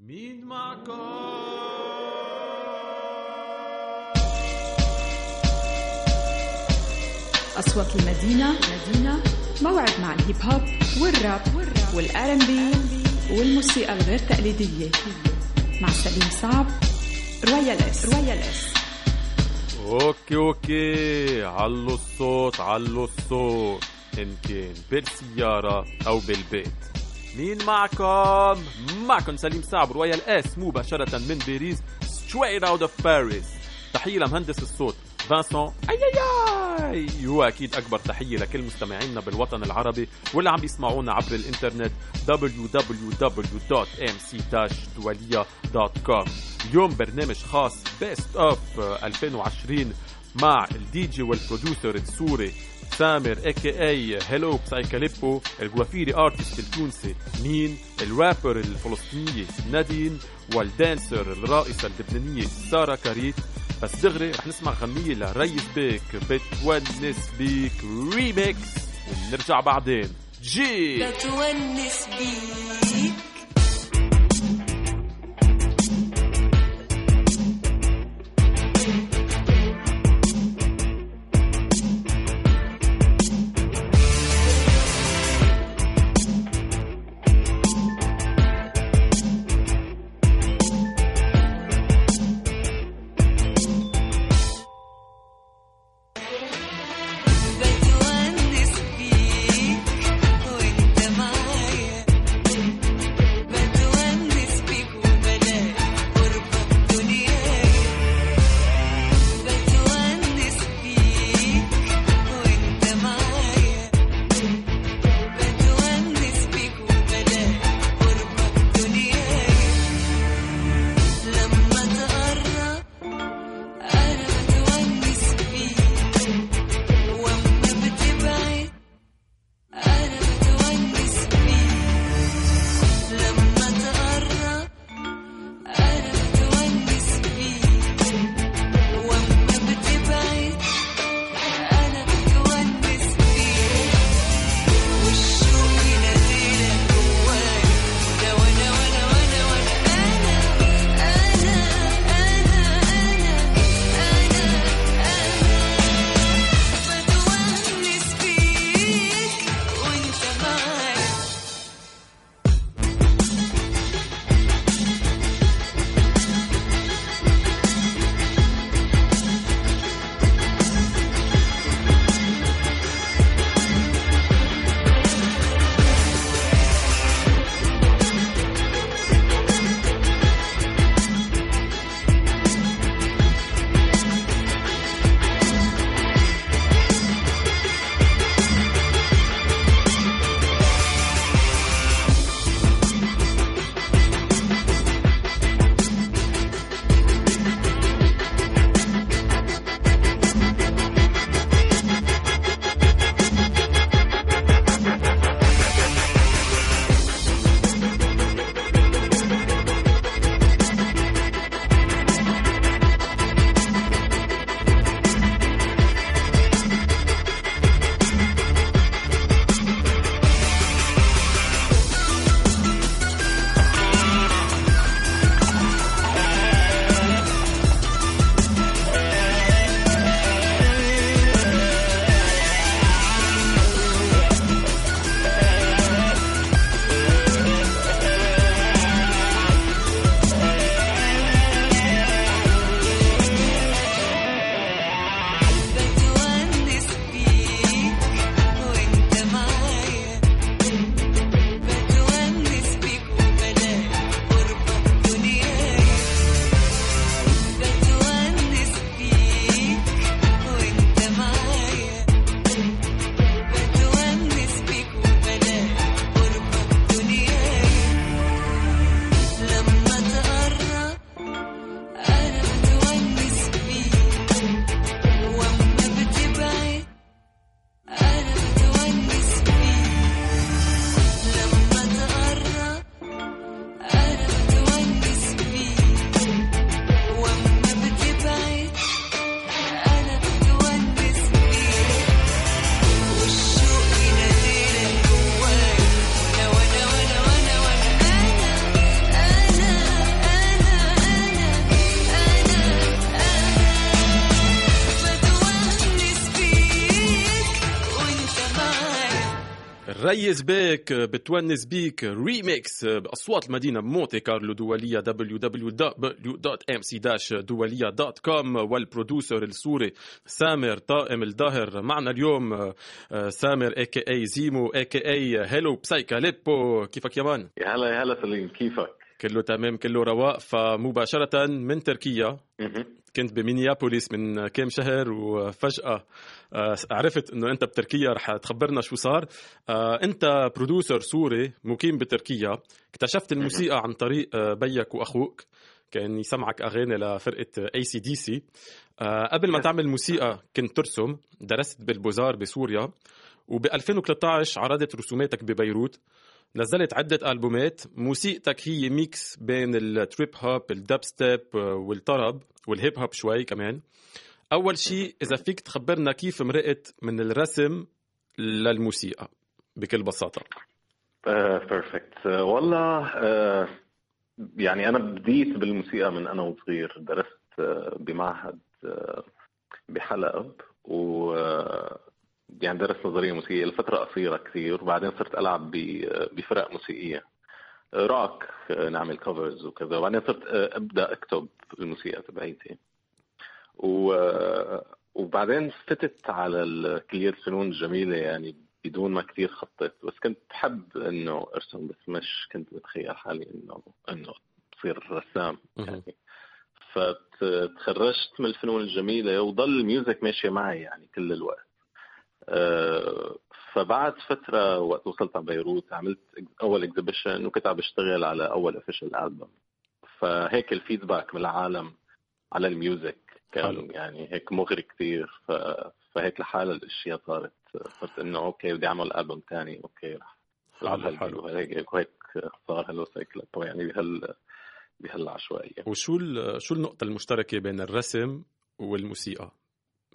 مين معكم؟ أصوات المدينة مدينة موعد مع الهيب هوب والراب وال R&B والموسيقى الغير تقليدية. مع سليم صعب Royal S. Royal S. OK OK. علوا الصوت علوا الصوت. إن كان بالسيارة أو بالبيت. مين معكم؟ معكم سليم صعب Royal S مباشرة من باريس straight out of Paris. تحية لمهندس الصوت فانسون أي أي أي. هو أكيد أكبر تحية لكل مستمعينا بالوطن العربي واللي عم بيسمعونا عبر الإنترنت www.mc-dualia.com اليوم برنامج خاص best of 2020 مع ال DJ وال producer السوري سامر a.k.a. Hello Psychaleppo ال graffiti artist التونسي مين الرابر الفلسطينية نادين وال dancer الرائسة اللبنانية سارة كاريت بس دغري رح نسمع غنية لريس بيك بتونس بيك ريميكس ونرجع بعدين جي بتونس بيك ريز بيك بتونس بيك ريميكس بأصوات المدينة مونتي كارلو دولية www.mc-doualiya.com وال producer السوري سامر صائم الدهر معنا اليوم آه، سامر اي كي اي زيمو اي كي اي هيلو بسايكاليبو كيفك يا man؟ يا هلا يا هلا سليم كيفك؟ كله تمام كله رواق. فمباشرة من تركيا. كنت بمينيابوليس من كام شهر وفجأة آه، عرفت إنه أنت بتركيا رح تخبرنا شو صار. آه، أنت producer سوري مقيم بتركيا. اكتشفت الموسيقى عن طريق آه، بيك وأخوك. كان يسمعك أغاني لفرقة اي سي دي سي قبل ما تعمل موسيقى كنت ترسم. درست بال beaux-arts بسوريا. وب 2013 عرضت رسوماتك ببيروت. نزلت عدة ألبومات. موسيقتك هي mix بين ال trip hop ال dubstep والطرب والهيب هوب شوي كمان. أول شيء إذا فيك تخبرنا كيف مرقت من الرسم للموسيقى بكل بساطة. perfect والله آه، يعني أنا بديت بالموسيقى من أنا وصغير. درست آه، بمعهد آه، بحلب و يعني درست نظرية موسيقية لفترة قصيرة كثير وبعدين صرت ألعب ب- بفرق موسيقية. روك نعمل covers وكذا وبعدين صرت أبدأ أكتب الموسيقى تبعيتي. و وبعدين فتت على ال- كلية الفنون الجميلة يعني بدون ما كثير خطط بس كنت بحب إنه أرسم بس مش كنت متخيل حالي إنه إنه بصير رسام. يعني. فتخرجت من الفنون الجميلة وضل ال music ماشية معي يعني كل الوقت. فبعد فترة وقت وصلت على بيروت عملت أول exhibition وكنت عم بشتغل على أول official album فهيك ال feedback من العالم على ال music كان. يعني هيك مغري كثير ف... فهيك لحالها الأشياء صارت. صرت إنه OK بدي أعمل ألبوم ثاني OK رح حلو حلو. وهيك وهيك صار Hello Psychaleppo يعني بهال بهالعشوائية. وشو ال- شو النقطة المشتركة بين الرسم والموسيقى؟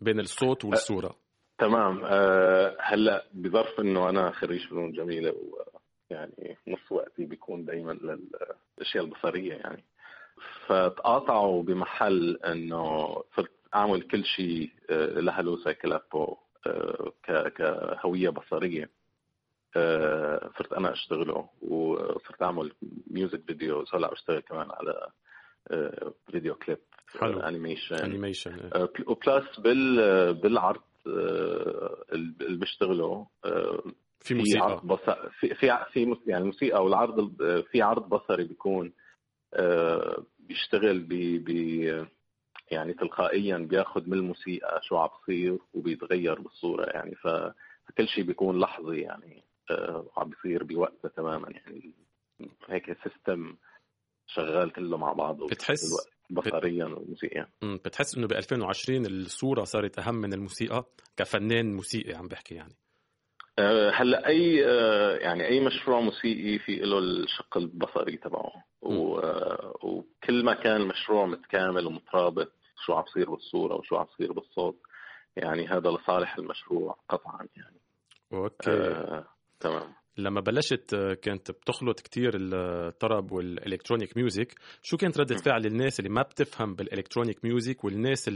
بين الصوت والصورة؟ تمام. أه هلا بظرف إنه أنا خريج فنون جميلة ويعني نص وقتي بيكون دائما للاشياء البصرية يعني. فتقاطعوا بمحل إنه صرت أعمل كل شيء آه، ل Hello Psychaleppo آه، كهوية بصرية. آه، صرت أنا أشتغله وصرت أعمل music videos هلا بشتغل كمان على فيديو كليب حلو. animation animation و plus بال بالعرض اللي بشتغله آه، في في موسيقى. عرض في في في مس- يعني الموسيقى والعرض ال- في عرض بصري بيكون آه، بيشتغل ب ب يعني تلقائيا بياخذ من الموسيقى شو عم بصير وبيتغير بالصورة يعني. فكل شيء بيكون لحظي يعني آه، وعم بيصير بوقتها تماما يعني. هيك سيستم شغال كله مع بعضه بتحس- بصريا وموسيقيا. بتحس إنه ب 2020 الصورة صارت أهم من الموسيقى كفنان موسيقي عم بحكي يعني. آه، هلأ أي آه، يعني أي مشروع موسيقي في له الشق البصري تبعه. آه، وكل ما كان المشروع متكامل ومترابط شو عم بصير بالصورة وشو عم بصير بالصوت يعني هذا لصالح المشروع قطعا يعني. أوكي. آه، تمام. لما بلشت آه، كانت بتخلط كتير الطرب وال electronic music. شو كانت ردة فعل الناس اللي ما بتفهم بال electronic music والناس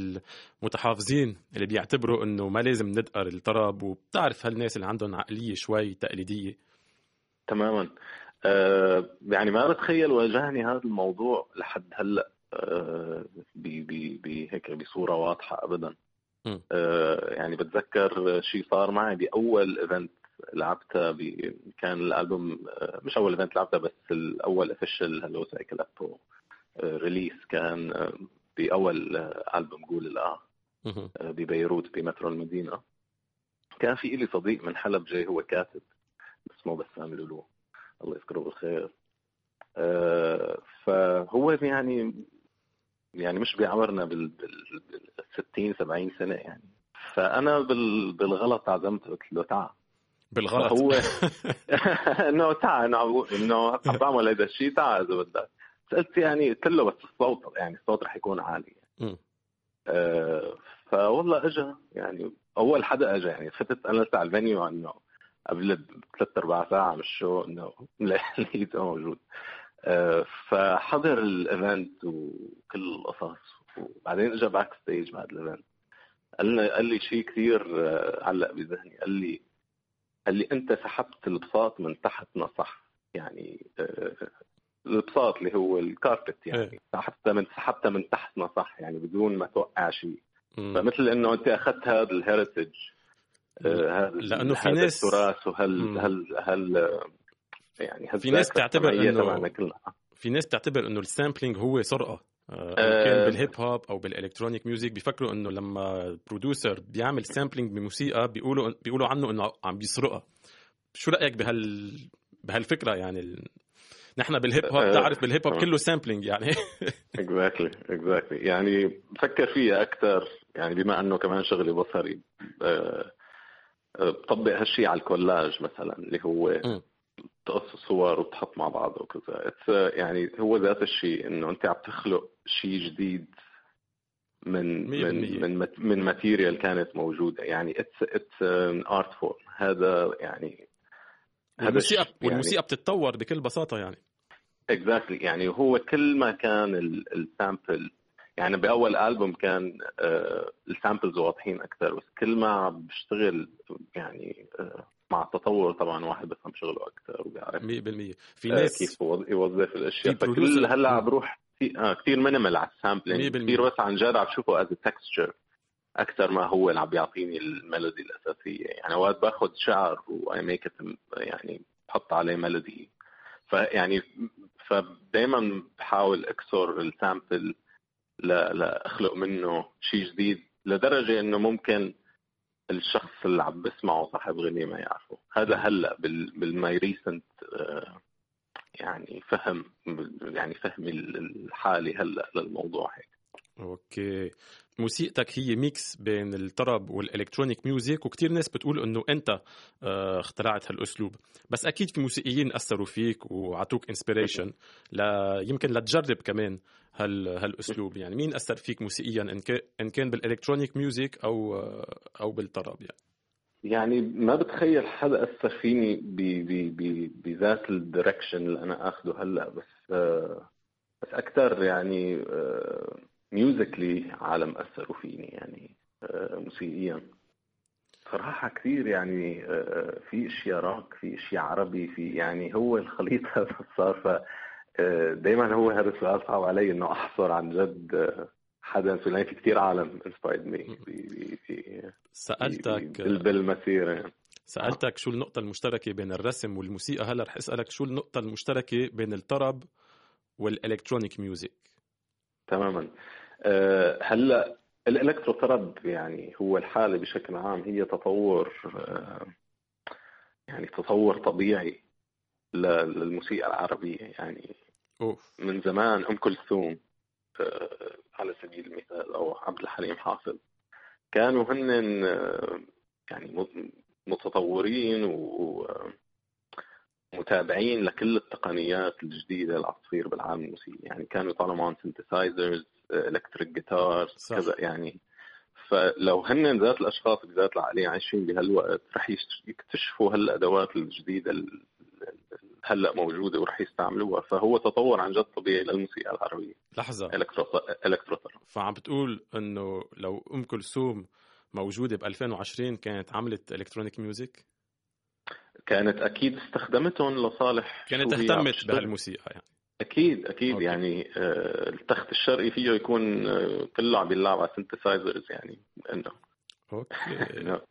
المتحافظين اللي بيعتبروا إنه ما لازم ندقر الطرب وبتعرف هالناس اللي عندهم عقلية شوي تقليدية؟ تماما. آه، يعني ما بتخيل واجهني هذا الموضوع لحد هلأ ب- بهيك بصورة واضحة ابدا. آه، يعني بتذكر شيء صار معي بأول event لعبتها. كان الألبوم آه، مش أول event لعبتها بس الأول official Hello Psychaleppo ريليس كان آه، بأول آه، ألبوم قول. آه، ببيروت بمترو المدينة كان في إلي صديق من حلب جاي هو كاتب اسمه بسام لولو الله يذكره بالخير آه، فهو يعني يعني مش بعمرنا بال, بال, بال 60 70 سنة يعني فأنا بال بالغلط عزمته قلت له تعال بالغلط. هو انه تعال انه عم- إنه عم بعمل هذا الشيء تعال إذا بدك. سألت يعني قلت له بس الصوت يعني الصوت رح يكون عالي. مم. آه، فوالله اجى يعني أول حدا اجى يعني فتت أنا لسه على ال venue إنه قبل بثلاث ارباع ساعة من ال show إنه لقيته موجود. آه، فحضر ال event وكل القصص وبعدين اجى backstage بعد ال event. قال لي قال لي شيء كثير آه، علق بذهني. قال لي قال لي أنت سحبت البساط من تحتنا صح. يعني آه، البساط اللي هو ال carpet يعني. إيه. سحبتها من سحبتها من تحتنا صح. يعني بدون ما توقع شيء. فمثل إنه أنت أخذت هذا ال heritage هذا لأنه في ناس- التراث وهال مم. هل هل يعني في ناس تعتبر كلنا في ناس تعتبر إنه ال sampling هو سرقة. آه، أو آه. كان بالهيب هوب أو بال electronic music بيفكروا إنه لما ال producer بيعمل sampling بموسيقى بيقولوا بيقولوا عنه إنه عم بيسرقها شو رأيك بهال بهالفكرة يعني ال... نحن بالهيب هوب آه، تعرف بالهيب هوب آه. كله sampling يعني exactly exactly يعني بفكر فيها أكثر يعني بما إنه كمان شغلي بصري بطبق هالشيء على الكولاج مثلا اللي هو. تقص صور وتحط مع بعض وكذا. It's, يعني هو ذات الشيء إنه أنت عم تخلق شيء جديد من. من من من material كانت موجودة. يعني it's it's art form هذا يعني هذا والموسيقى يعني والموسيقى بتتطور بكل بساطة يعني. exactly يعني هو كل ما كان ال sample يعني بأول ألبوم كان آه، ال samples واضحين أكثر بس كل ما عم بشتغل يعني آه، مع التطور طبعا واحد بفهم شغله أكثر وبيعرف 100% في آه، ناس كيف يوظ- يوظف الأشياء. فكل هلأ عم بروح كثير آه كثير minimal على ال sampling 100% كثير بس عن جد عم بشوفه as texture أكثر ما هو اللي عم بيعطيني ال melody الأساسية. يعني اوقات باخذ شعر و I make يعني بحط عليه melody. فيعني فدائما بحاول أكسر ال sample لا لا اخلق منه شيء جديد لدرجة إنه ممكن الشخص اللي عم بسمعه صاحب غنية ما يعرفه. هذا هلأ بال بال my recent يعني فهم يعني فهمي الحالي هلأ للموضوع هيك. أوكي. موسيقتك هي mix بين الطرب وال electronic music وكتير ناس بتقول إنه أنت آه، اخترعت هالأسلوب. بس أكيد في موسيقيين أثروا فيك وعطوك inspiration لا يمكن لتجرب كمان هال هالأسلوب. يعني مين أثر فيك موسيقيا؟ إن كان إن كان بال electronic music أو آه، أو بالطرب يعني. يعني ما بتخيل حدا أثر فيني بذات ال direction اللي أنا اخذه هلأ بس آه بس أكثر يعني musically عالم أثروا فيني يعني آه موسيقيا. صراحة كثير يعني آه في أشياء روك في أشياء عربي في يعني هو الخليط هذا صار ف دائما هو هذا السؤال صعب علي إنه أحصر عن جد آه، حدا فلان في كثير عالم inspired me سألتك بالمسيرة يعني. سألتك شو النقطة المشتركة بين الرسم والموسيقى هلا رح أسألك شو النقطة المشتركة بين الطرب والإلكترونيك ميوزك؟ تماما. هلا ال electro طرب يعني هو الحالة بشكل عام هي تطور أه يعني تطور طبيعي للموسيقى العربية. يعني أوف. من زمان أم كلثوم أه على سبيل المثال أو عبد الحليم حافظ كانوا هن يعني متطورين و متابعين لكل التقنيات الجديدة اللي عم تصير بالعالم الموسيقي. يعني كانوا يطلعوا معهم synthesizers electric guitar. كذا يعني. فلو هن ذات الأشخاص بذات العقلية عايشين بهالوقت رح يكتشفوا هالأدوات الجديدة ال- ال- هلأ موجودة ورح يستعملوها. فهو تطور عن جد طبيعي للموسيقى العربية. لحظة. electro electro فعم بتقول إنه لو أم كلثوم موجودة ب 2020 كانت عملت electronic music كانت أكيد استخدمتهم لصالح كانت اهتمت. بهالموسيقى يعني. أكيد أكيد أوكي. يعني آه، التخت الشرقي فيه يكون كله عم بيلعب على synthesizers يعني إنه. أوكي. إنه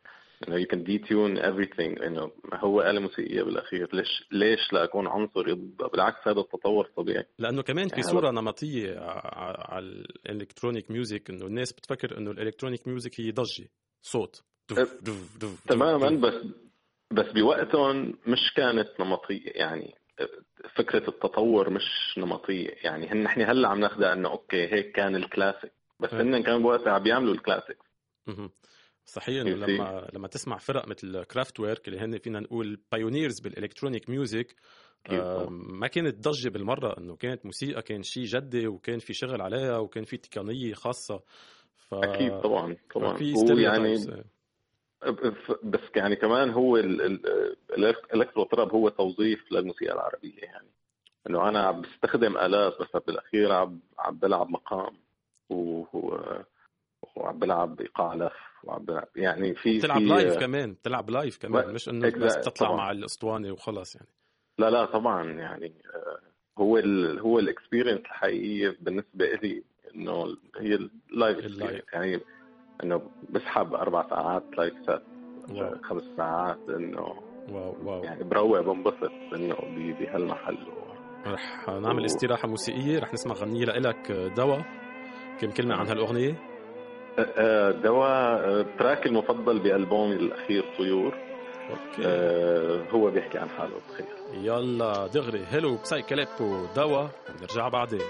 إنه you can detune everything إنه هو آلة موسيقية بالأخير. ليش ليش لا أكون عنصري ضدها بالعكس هذا التطور طبيعي. لأنه كمان في يعني صورة نمطية ع- على ال electronic music إنه الناس بتفكر إنه ال electronic music هي ضجة صوت. دف أه، دف دف تماما. بس بس بوقتهم مش كانت نمطية يعني فكرة التطور مش نمطية يعني هن نحن هلأ عم ناخذها إنه okay هيك كان الكلاسيك بس. هن كانوا بوقتها عم بيعملوا ال classic see. لما لما تسمع فرق مثل Kraftwerk اللي هن فينا نقول pioneers بال electronic music. ما كانت ضجة بالمرة إنه كانت موسيقى كان شيء جدي وكان في شغل عليها وكان في تقنية خاصة ف... أكيد طبعا طبعا في ويعني. بس يعني كمان هو ال- ال- ال electro طرب هو توظيف للموسيقى العربية يعني إنه أنا عم بستخدم آلات بس بالأخير عم عم بلعب مقام وعم بلعب إيقاع لف وعم بلعب يعني في بتلعب في live كمان بتلعب live كمان مش انه بس. تطلع طبعاً. مع الأسطوانة وخلص يعني لا لا طبعا يعني آه، هو ال هو ال experience الحقيقية بالنسبة لي إنه هي ال live. يعني إنه بسحب أربع ساعات live wow. خمس ساعات إنه wow wow. يعني بروق بنبسط إنه بهالمحل رح نعمل استراحة موسيقية رح نسمع غنية لك دوا. كم كلمة عن هالأغنية؟ آه، دواء آه، ال track المفضل بألبومي الأخير طيور. okay. آه، هو بيحكي عن حاله تخيل. يلا دغري. Hello Psychaleppo دوا. بنرجع بعدين.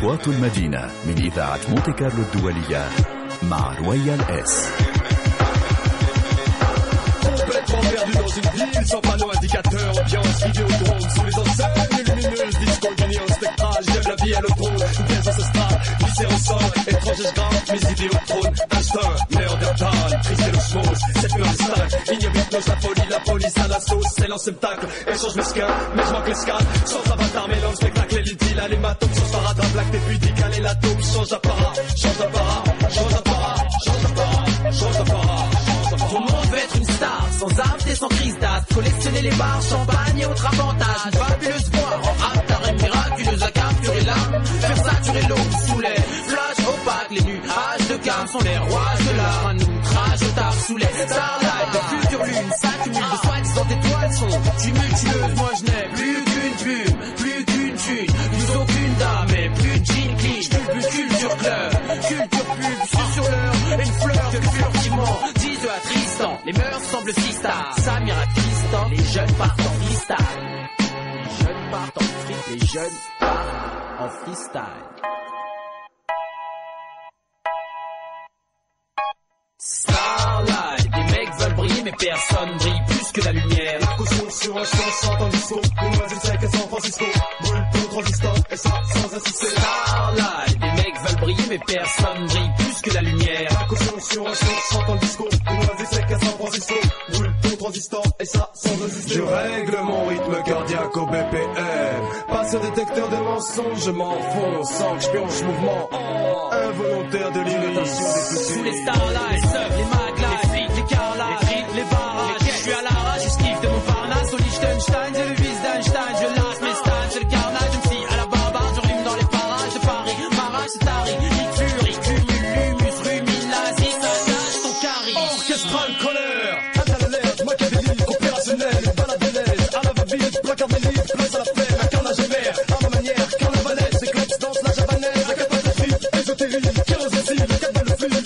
أصوات المدينة من إذاعة مونتي كارلو الدولية مع une ville sans panneau indicateur, ambiance vidéodrome sous les enseignes lumineuses, disco la vie à l'autron, piège ancestrale, lycée en sang, étranger je grimpe, mes idées au trône, instinct, néandertal, triste et le chose, cette nuance distincte, ignoble hypnose, la folie, la police à la sauce, c'est l'enceptacle, échange mesquin, mais je manque l'escale, sans avatar, mélange, spectacle, et l'idylle, les matons, sans parade, blague, début, décalé, l'atome, change d'apparat, change d'apparat, change d'apparat, change d'apparat, change d'apparat, change d'apparat. Comment on veut être une star, sans âme et sans crise d'as, collectionner les bars, champagne et autres avantages, fabuleuse voix, sont les rois de l'art. Un outrage tard sous les starlights. De future lune s'accumule de soi-disant étoiles sont tumultueuses. Moi je n'ai plus qu'une plume, plus qu'une thune, plus aucune dame et plus de jean clean. Culture, culture club, culture pub, suis sur l'heure. Une fleur que furtivement disent à Tristan. Les mœurs semblent si stars. Samir à Tristan, les jeunes partent en freestyle. Les jeunes partent en free, les jeunes partent en freestyle. Veulent briller mais personne brille plus que la lumière. Caution sur un champ, chante en disco. Une noiselle sec à San Francisco. Brûle ton transistor, et ça sans insister. Starlight, les mecs veulent briller mais personne brille plus que la lumière. Caution sur un champ, chante en disco. Une noiselle sec à San Francisco. Brûle ton transistor, et ça sans insister. Je règle mon rythme cardiaque au BPM Pas sur détecteur de mensonges, je m'enfonce Sans que je pionche mouvement. Involontaire de l'irritation des petits Sous les starlights, les maglights,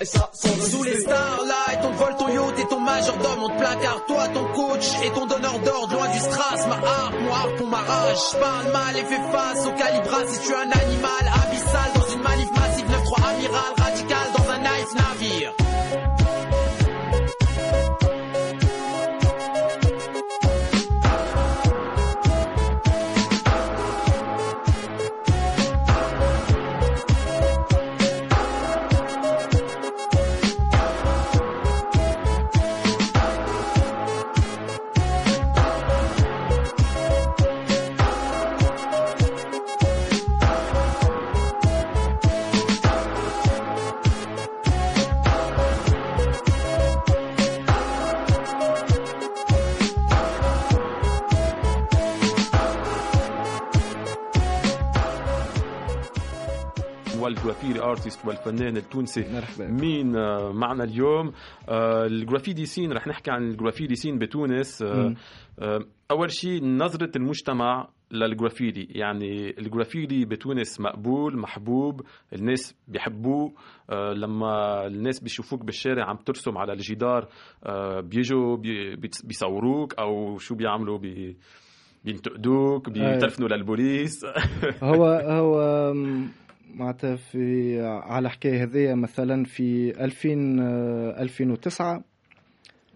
et ça sans. Sous les starlights, on vole ton yacht et ton majordome, on te placard, toi ton coach et ton donneur d'ordre, loin du strass, ma harpe, mon harpe, on m'arrache, parle mal et fais face au calibras si tu es un animal abyssal dans une manif وال graffiti artist والفنان التونسي مرحبا. مين آه، معنا اليوم. آه، ال graffiti scene رح نحكي عن ال graffiti scene بتونس. آه، أول شيء نظرة المجتمع للجرافيتي. يعني الجرافيتي بتونس مقبول محبوب الناس بيحبوه. آه، لما الناس بيشوفوك بالشارع عم ترسم على الجدار آه، بيجوا بي- بيصوروك أو شو بيعملوا بي بينتقدوك بيتلفنوا للبوليس. هو هو معناتها في على الحكاية هذيا مثلا في 2000 آه، 2009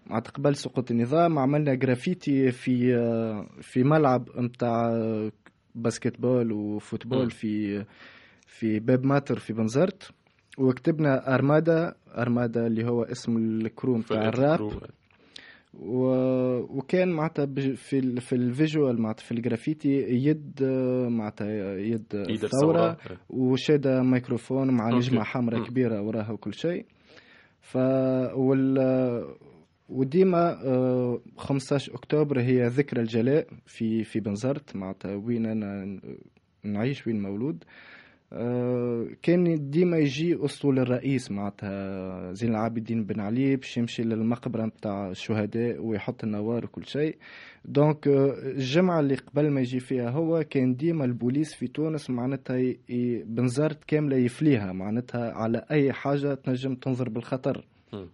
معناتها قبل سقوط النظام عملنا جرافيتي في آه، في ملعب نتاع basketball و football. في في باب ماتر في بنزرت وكتبنا أرمادا أرمادا اللي هو اسم ال crew نتاع الراب. وكان معناتها في ال... في ال visual معناتها في الجرافيتي يد آه، معناتها يد الثوره الثوره وشادة ميكروفون مع. نجمة حمراء. كبيرة وراها وكل شيء ف وال وديما آه، 15 أكتوبر هي ذكرى الجلاء في في بنزرت معناتها وين أنا نعيش وين مولود آه، كان ديما يجي اسطول الرئيس معناتها زين العابدين بن علي باش يمشي للمقبرة نتاع الشهداء ويحط النوار وكل شيء donc آه، الجمعة اللي قبل ما يجي فيها هو كان ديما البوليس في تونس معناتها ي- بنزرت كاملة يفليها معناتها على أي حاجة تنجم تنظر بالخطر.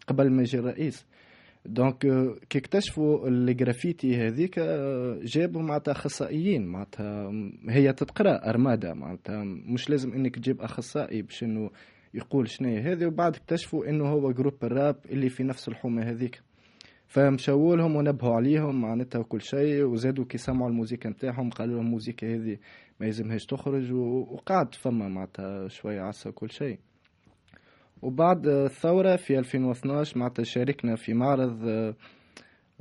قبل ما يجي الرئيس donc آه، كي اكتشفوا الجرافيتي هذيك آه، جابوا معناتها أخصائيين معناتها هي تتقرأ أرمادة معناتها مش لازم إنك تجيب أخصائي باش إنه يقول شنو هذه وبعد اكتشفوا إنه هو groupe الراب اللي في نفس الحومة هذيك. فمشاو لهم ونبهوا عليهم معناتها وكل شيء وزادوا كي سمعوا الموسيقى نتاعهم قالوا لهم الموسيقى هذه ما يلزمهاش تخرج وقعد فما معناتها شوية عسى وكل شيء. وبعد الثورة في 2012 معناتها شاركنا في معرض آه،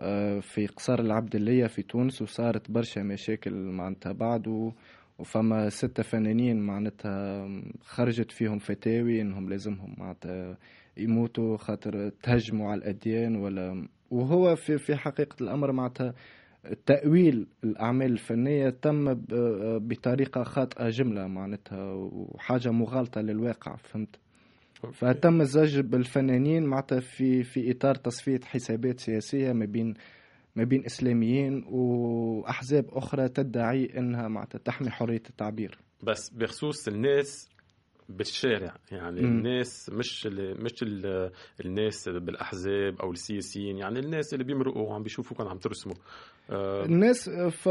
آه، في قصار العبدلية في تونس وصارت برشا مشاكل معناتها بعد وفما ستة فنانين معناتها خرجت فيهم فتاوي إنهم لازمهم معناتها يموتوا خاطر تهجموا على الأديان ولا وهو في في حقيقة الأمر معناتها تأويل الأعمال الفنية تم ب- بطريقة خاطئة جملة معناتها وحاجة مغالطة للواقع فهمت؟ فتم الزج بالفنانين معناتها في في إطار تصفية حسابات سياسية ما بين ما بين إسلاميين وأحزاب أخرى تدعي إنها معناتها تحمي حرية التعبير. بس بخصوص الناس بالشارع. يعني مم. الناس مش ال مش ال الناس بالأحزاب أو السياسيين يعني الناس اللي بيمرقوا وعم بيشوفوكم عم ترسموا. آه، الناس ف...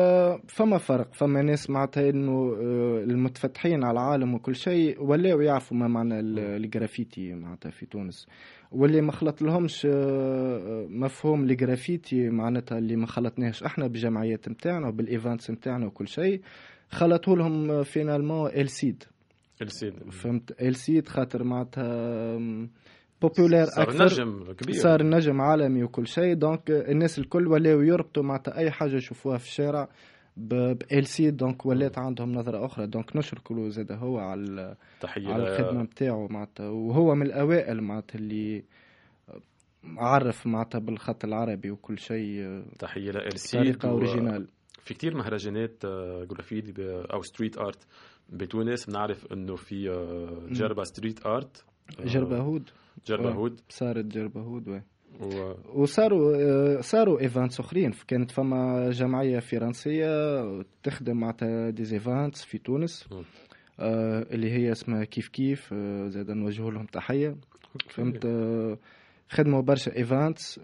فما فرق. فما ناس معناتها إنه آه، المتفتحين على العالم وكل شيء ولاو يعرفوا ما معنى ال- الجرافيتي معناتها في تونس. واللي ما خلط لهمش آه، مفهوم الجرافيتي معناتها اللي ما خلطناهش إحنا بالجمعيات نتاعنا وبال events نتاعنا وكل شيء خلطوا لهم finalement إل سيد إل سيد فهمت. إل سيد خاطر معناتها populaire صار أكثر. نجم كبير. صار نجم عالمي وكل شيء. donc الناس الكل ولاو يربطوا معناتها أي حاجة يشوفوها في الشارع بإل سيد donc ولات عندهم نظرة أخرى. donc نشكروا زاد هو على تحية. على الخدمة نتاعو معناتها. وهو من الأوائل معناتها اللي عرف معناتها بالخط العربي وكل شيء تحية لإل سيد بطريقة و- original في كتير مهرجانات آه، جرافيتي ب- أو street art بتونس بنعرف إنه في آه، جربة street art آه، جربة هود؟ جربة آه. هود. صارت جربة هود oui. و- وصاروا صاروا events أخرين. كانت فما جمعية فرنسية تخدم معناتها des events في تونس اللي هي اسمها كيف كيف زاد نوجه لهم تحية. فهمت خدموا برشا events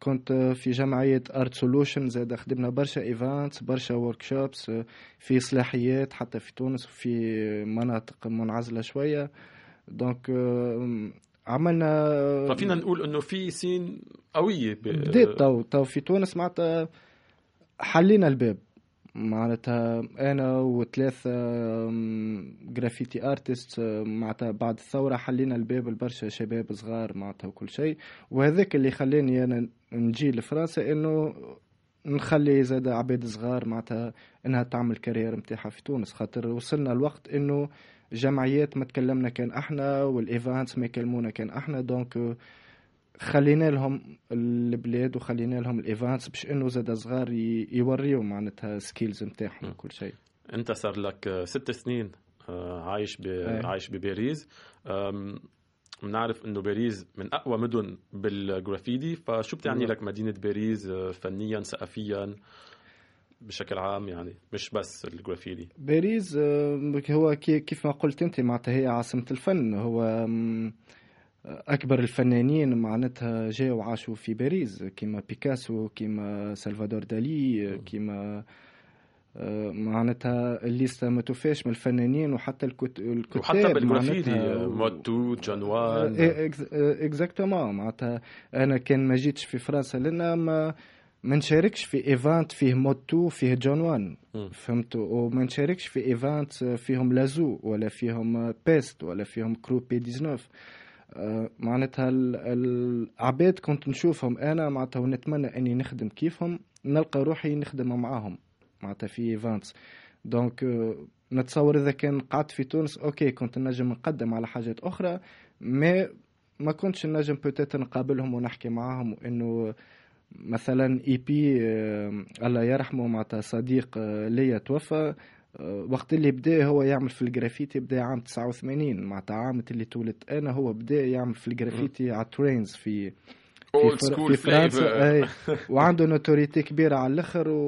كنت في جمعية Art Solution زاد خدمنا برشا events برشا workshops في إصلاحيات حتى في تونس وفي مناطق منعزلة شوية donc آه، عملنا ففينا نقول إنه في scene قوية. بديت تو تو في تونس معناتها حلينا الباب معناتها أنا وثلاثة graffiti artist معناتها بعد الثورة حلينا الباب لبرشا شباب صغار معناتها وكل شيء. وهذاك اللي خلاني أنا نجي لفرنسا إنه نخلي زاد عباد صغار معناتها إنها تعمل carrière نتاعها في تونس. خاطر وصلنا الوقت إنه جمعيات ما تكلمنا كان أحنا وال events ما يكلمونا كان أحنا. donc خلينا لهم البلاد وخلينا لهم ال events باش إنه زاد صغار يوريو معناتها skills نتاعهم وكل شيء. أنت صار لك آه، ست سنين آه، عايش ب... أي. عايش بباريس. بنعرف إنه باريس من أقوى مدن بالجرافيتي. فشو بتعني. لك مدينة باريس آه، فنيا ثقافيا؟ بشكل عام يعني مش بس الجرافيتي. باريس هو كي- كيف ما قلت أنت معناتها هي عاصمة الفن. هو أكبر الفنانين معناتها جاوا وعاشوا في باريس كيما بيكاسو كيما سلفادور دالي كيما آه، معناتها الليستا ما توفاش من الفنانين وحتى الكت- الكتاب وحتى بالجرافيتي معناتها آه، Mode 2 JonOne Exactement. معناتها أنا كان ما جيتش في فرنسا لأن ما ما نشاركش في event فيه Mode 2 فيه JonOne. مم. فهمت وما نشاركش في event فيهم Lazoo ولا فيهم بيست ولا فيهم crew P19 آه، معناتها ال- العباد كنت نشوفهم أنا معناتها ونتمنى أني نخدم كيفهم نلقى روحي نخدم معاهم معناتها في events دونك آه، نتصور إذا كان قعدت في تونس أوكي كنت نجم نقدم على حاجات أخرى ما ما كنتش نجم بوتيت نقابلهم ونحكي معاهم وانه مثلا اي بي الله يرحمه معناتها صديق آه، ليا توفى آه، وقت اللي بدا هو يعمل في الجرافيتي بدا عام 89 معناتها عام اللي تولدت أنا هو بدا يعمل في الجرافيتي على ترينز في اولد في, في فرنسا. فليفر أي. وعنده notoriété كبيرة على الأخر و...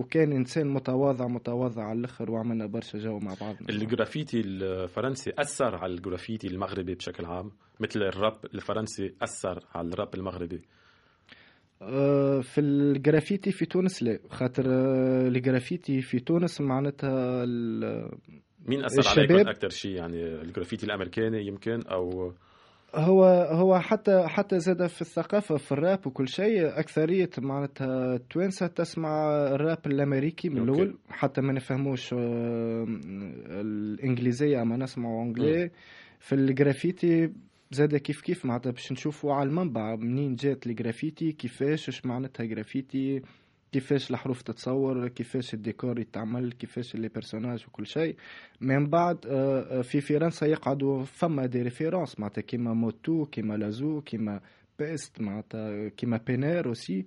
وكان إنسان متواضع متواضع على الأخر وعملنا برشا جو مع بعضنا. الجرافيتي الفرنسي أثر على الجرافيتي المغربي بشكل عام مثل الراب الفرنسي أثر على الراب المغربي. في الجرافيتي في تونس لا. خاطر آه، الجرافيتي في تونس معناتها ال- مين أثر الشباب- عليكم أكثر شيء؟ يعني الجرافيتي الأمريكاني يمكن أو هو هو حتى حتى زاد في الثقافة في الراب وكل شيء أكثرية معناتها التوانسة تسمع الراب الأمريكي من. الأول حتى ما نفهموش آه، الإنجليزية أما نسمعوا anglais في الجرافيتي زاد كيف كيف معناتها باش نشوفوا على المنبع منين جات الجرافيتي كيفاش اش معناتها جرافيتي كيفاش الحروف تتصور كيفاش الديكور يتعمل كيفاش les personnages وكل شيء. من بعد آه، آه، في فرنسا يقعدوا فما des références معناتها كيما Mode 2 كيما Lazoo كيما بيست معناتها كيما pionniers aussi.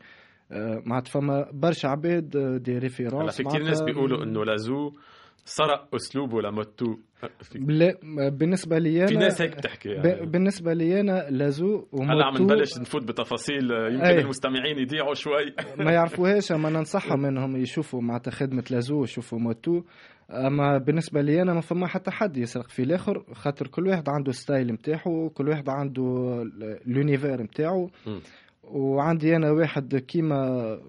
آه، معناتها فما برشا عباد des références في كثير ناس بيقولوا إنه Lazoo سرق اسلوبه ل Mode 2 لا بالنسبة لي أنا في ناس هيك بتحكي يعني. بالنسبة لي أنا Lazoo هلا عم نبلش نفوت بتفاصيل يمكن أي. المستمعين يضيعوا شوي. ما يعرفوهاش أما ننصحهم إنهم يشوفوا معناتها خدمة Lazoo يشوفوا Mode 2 أما بالنسبة لي أنا ما فما حتى حد يسرق في الآخر خاطر كل واحد عنده style نتاعو كل واحد عنده l'univers نتاعو. وعندي أنا واحد كيما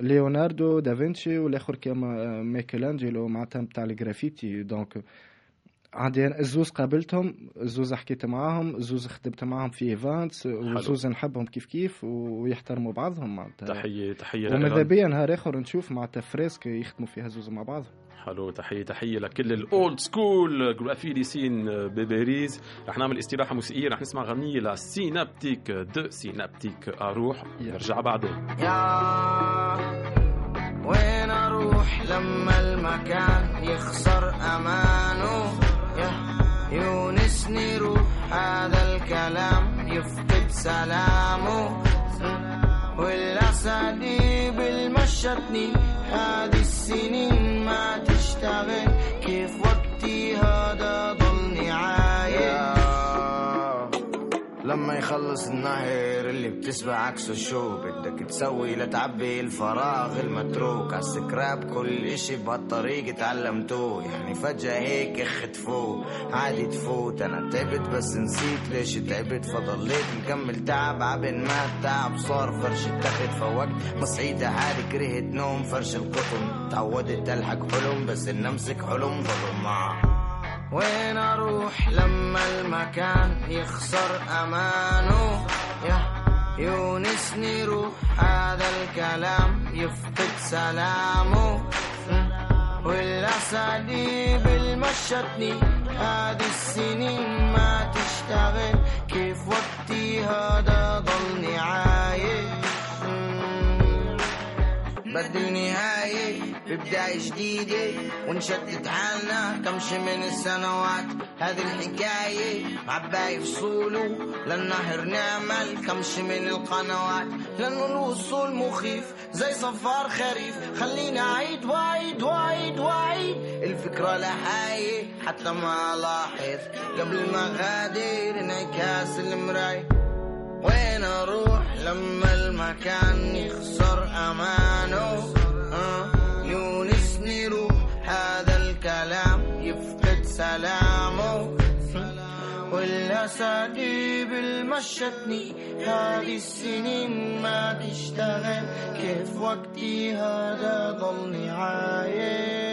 ليوناردو دافنشي والاخر كيما ميكيلانجيلو معناتها نتاع الجرافيتي donc عندي أنا الزوز قابلتهم الزوز حكيت معاهم الزوز خدمت معاهم في events والزوز نحبهم كيف كيف ويحترموا بعضهم معناتها. تحيه تحية وماذا. بيا نهار آخر نشوف معناتها fresque يخدموا فيها زوز مع بعضهم. حلو تحيه تحية لكل ال old school graffiti scene بباريس. رح نعمل استراحة موسيقية رح نسمع غنيه ل Synaptik The Synaptik أروح نرجع بعدين. يا وين أروح لما المكان يخسر أمانه؟ يونسني روح هذا الكلام يفقد سلامه. والأساليب المشتني هذه السنين ما تشتغل. لما يخلص النهر اللي بتسبع عكسه شو بدك تسوي لتعبي الفراغ المتروك عالسكراب كل إشي بهالطريق اتعلمتوه يعني فجأة هيك اختفوه عادي تفوت. أنا تعبت بس نسيت ليش تعبت فضليت مكمل تعب. عبن ما التعب صار فرش التخت فوقت مصعيدة حالي كرهت نوم. فرش القطن تعودت ألحق حلم بس ان امسك حلم ظلم معه وين أروح لما المكان يخسر أمانه؟ يا يونسني روح هذا الكلام يفقد سلامه. والاساليب المشتني هذه السنين ما تشتغل. كيف وقتي هذا ضلني عايش؟ بدل نهاية. ببداية جديدة ونشتت حالنا كمشي من السنوات. هذه الحكاية عباية فصوله للنهر نعمل كمشي من القنوات. لأنه الوصول مخيف زي صفار خريف. خلينا أعيد وأعيد وأعيد وأعيد الفكرة لحاية حتى ما لاحظ. قبل ما غادر انعكاس المراية وين أروح لما المكان يخسر أمانه؟ آه، يونسني روح هذا الكلام يفقد سلامه. والاساليب المشتني هذه السنين ما تشتغل. كيف وقتي هذا ضلني عايش؟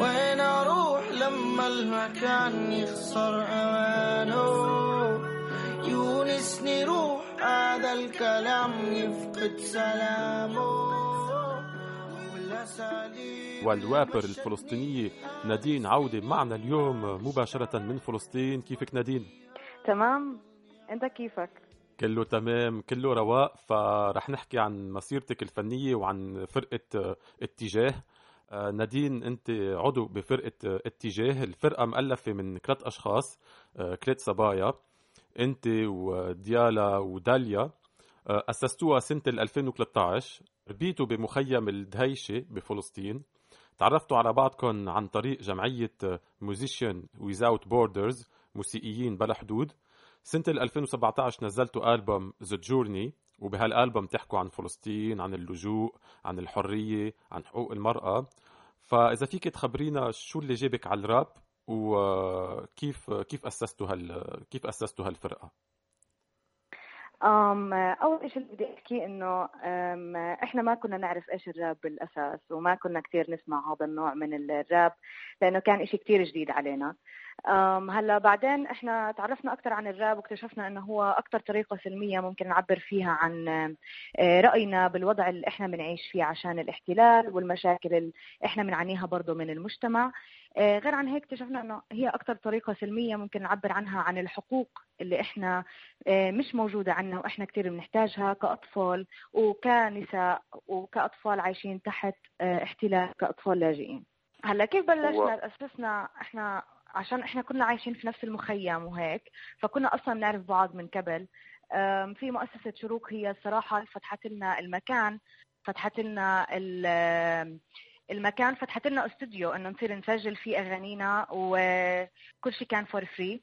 وين أروح لما المكان يخسر أمانه؟ يونسني روح هذا الكلام يفقد سلامه والرابر الفلسطينية نادين عودة معنا اليوم مباشرة من فلسطين. كيفك نادين؟ تمام. أنت كيفك؟ كله تمام كله رواق. فرح نحكي عن مسيرتك الفنية وعن فرقة آه، اتجاه. آه، نادين أنت عضو بفرقة آه، اتجاه. الفرقة مؤلفة من ثلاث أشخاص آه، ثلاث صبايا انت وديالا وداليا آه، أسستوها سنة ال 2013 ربيتوا بمخيم الدهيشة بفلسطين. تعرفتوا على بعضكم عن طريق جمعية Musicians Without Borders موسيقيين بلا حدود. سنة ال 2017 نزلتوا ألبوم The Journey وبهالألبوم تحكوا عن فلسطين عن اللجوء عن الحرية عن حقوق المرأة. فإذا فيك تخبرينا شو اللي جابك على الراب؟ وكيف كيف أسستوا هال كيف أسستوا هالفرقة أم أول شيء اللي بدي أحكيه إنه أم، إحنا ما كنا نعرف إيش الراب بالأساس وما كنا كتير نسمع هذا النوع من الراب لأنه كان إشي كتير جديد علينا. هلأ بعدين إحنا تعرفنا أكثر عن الراب واكتشفنا إنه هو أكثر طريقة سلمية ممكن نعبر فيها عن آه، رأينا بالوضع اللي إحنا بنعيش فيه عشان الاحتلال والمشاكل اللي إحنا بنعانيها برضه من المجتمع. غير عن هيك اكتشفنا إنه هي أكثر طريقة سلمية ممكن نعبر عنها عن الحقوق اللي إحنا آه، مش موجودة عنا وإحنا كتير بنحتاجها كأطفال وكنساء وكأطفال عايشين تحت آه، احتلال كأطفال لاجئين. هلأ كيف بلشنا؟ أسسنا إحنا عشان إحنا كنا عايشين في نفس المخيم وهيك فكنا أصلا نعرف بعض من قبل. في مؤسسة شروق هي الصراحة فتحت لنا المكان فتحت لنا ال- المكان فتحت لنا استوديو إنه نصير نسجل فيه أغانينا وكل شيء كان for free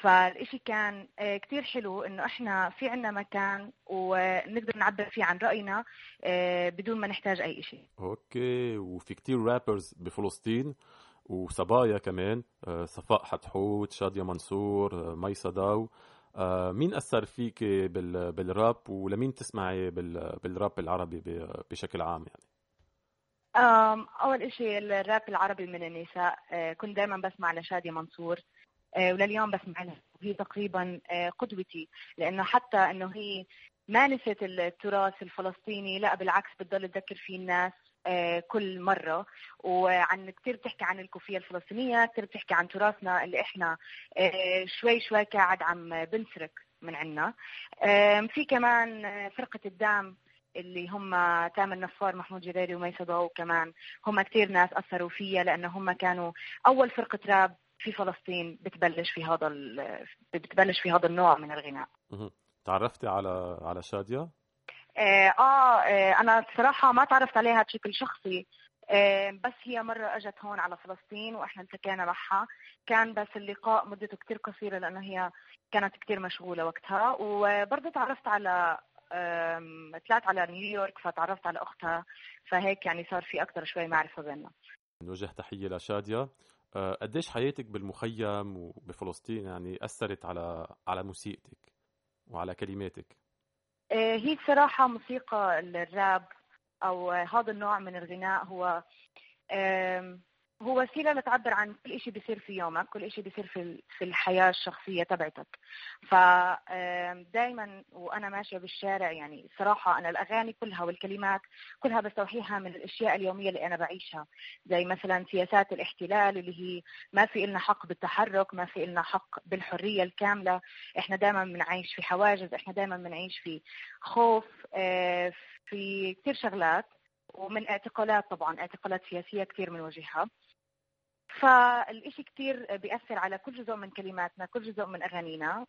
فالإشي كان آه، كتير حلو إنه إحنا في عنا مكان ونقدر نعبر فيه عن رأينا آه، بدون ما نحتاج أي إشي. OK وفي كتير rappers بفلسطين وصبايا كمان آه، صفاء حتحوت شادية منصور مي صداو آه، مين أثر فيك بال- بالراب؟ ولمين تسمعي بال- بالراب العربي بشكل عام يعني؟ أول إشي الراب العربي من النساء آه، كنت دائما بسمع لشادية منصور آه، ولليوم بسمع لها. وهي تقريبا آه، قدوتي لأنه حتى أنه هي ما نسيت التراث الفلسطيني لا بالعكس بتضل تذكر فيه الناس كل مرة. وعن كتير بتحكي عن الكوفية الفلسطينية كتير بتحكي عن تراثنا اللي إحنا آه، شوي شوي قاعد عم بنسرق من عنا. في كمان فرقة الدعم اللي هم تامر نفار محمود جريري وميسة ضو كمان. هم كتير ناس أثروا فيا لأنه هم كانوا أول فرقة راب في فلسطين بتبلش في هذا بتبلش في هذا النوع من الغناء. تعرفتي على على شادية؟ آه, آه, آه أنا بصراحة ما تعرفت عليها بشكل شخصي. آه بس هي مرة أجت هون على فلسطين وإحنا التقينا معها. كان بس اللقاء مدته كتير قصيرة لأنه هي كانت كتير مشغولة وقتها. وبرضه تعرفت على طلعت على نيويورك فتعرفت على أختها فهيك يعني صار في أكتر شوي معرفة بيننا. نوجه تحية لشادية. آه، قديش حياتك بالمخيم وبفلسطين يعني أثرت على على موسيقتك وعلى كلماتك؟ آه، هي صراحة موسيقى الراب أو هذا النوع من الغناء هو هو وسيلة لتعبر عن كل إشي بيصير في يومك كل إشي بيصير في في الحياة الشخصية تبعتك. فدائما وأنا ماشية بالشارع يعني صراحة أنا الأغاني كلها والكلمات كلها بستوحيها من الأشياء اليومية اللي أنا بعيشها. زي مثلا سياسات الاحتلال اللي هي ما في إلنا حق بالتحرك ما في إلنا حق بالحرية الكاملة. إحنا دائما بنعيش في حواجز إحنا دائما بنعيش في خوف آه، في كثير شغلات. ومن اعتقالات طبعا اعتقالات سياسية كثير بنواجهها. فالإشي كتير بيأثر على كل جزء من كلماتنا كل جزء من أغانينا.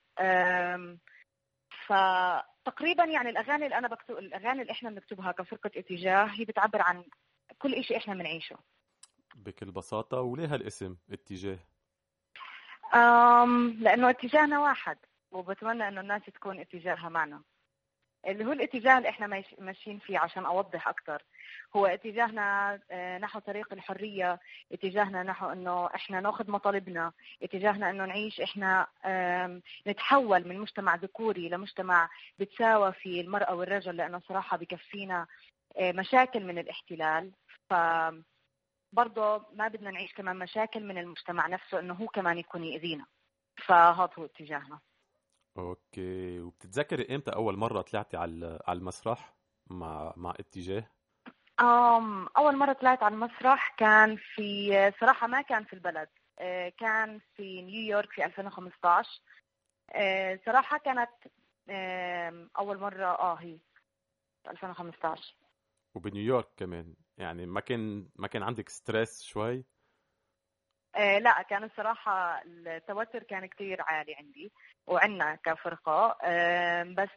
فتقريبا يعني الأغاني اللي أنا بكتب الأغاني اللي إحنا بنكتبها كفرقة اتجاه هي بتعبر عن كل إشي إحنا بنعيشه. بكل بساطة وليه هالاسم اتجاه؟ أم لأنه اتجاهنا واحد وبتمنى إنه الناس تكون اتجاهها معنا. اللي هو الاتجاه اللي إحنا ماشيين فيه عشان أوضح أكثر هو اتجاهنا آه، نحو طريق الحرية اتجاهنا نحو إنه إحنا ناخذ مطالبنا اتجاهنا إنه نعيش إحنا نتحول من مجتمع ذكوري لمجتمع بتساوى فيه المرأة والرجل لأنه صراحة بكفينا آه، مشاكل من الاحتلال. ف برضه ما بدنا نعيش كمان مشاكل من المجتمع نفسه إنه هو كمان يكون يأذينا. فهذا هو اتجاهنا. أوكي. وبتتذكري إمتى أول مرة طلعتي على على المسرح مع مع إتجاه؟ أم أول مرة طلعت على المسرح كان في صراحة ما كان في البلد. آه، كان في نيويورك في 2015 آه، صراحة كانت آم، أول مرة آه هي في 2015 وبنيويورك كمان. يعني ما كان ما كان عندك ستريس شوي؟ آه، لا كان الصراحة التوتر كان كتير عالي عندي وعنا كفرقة. بس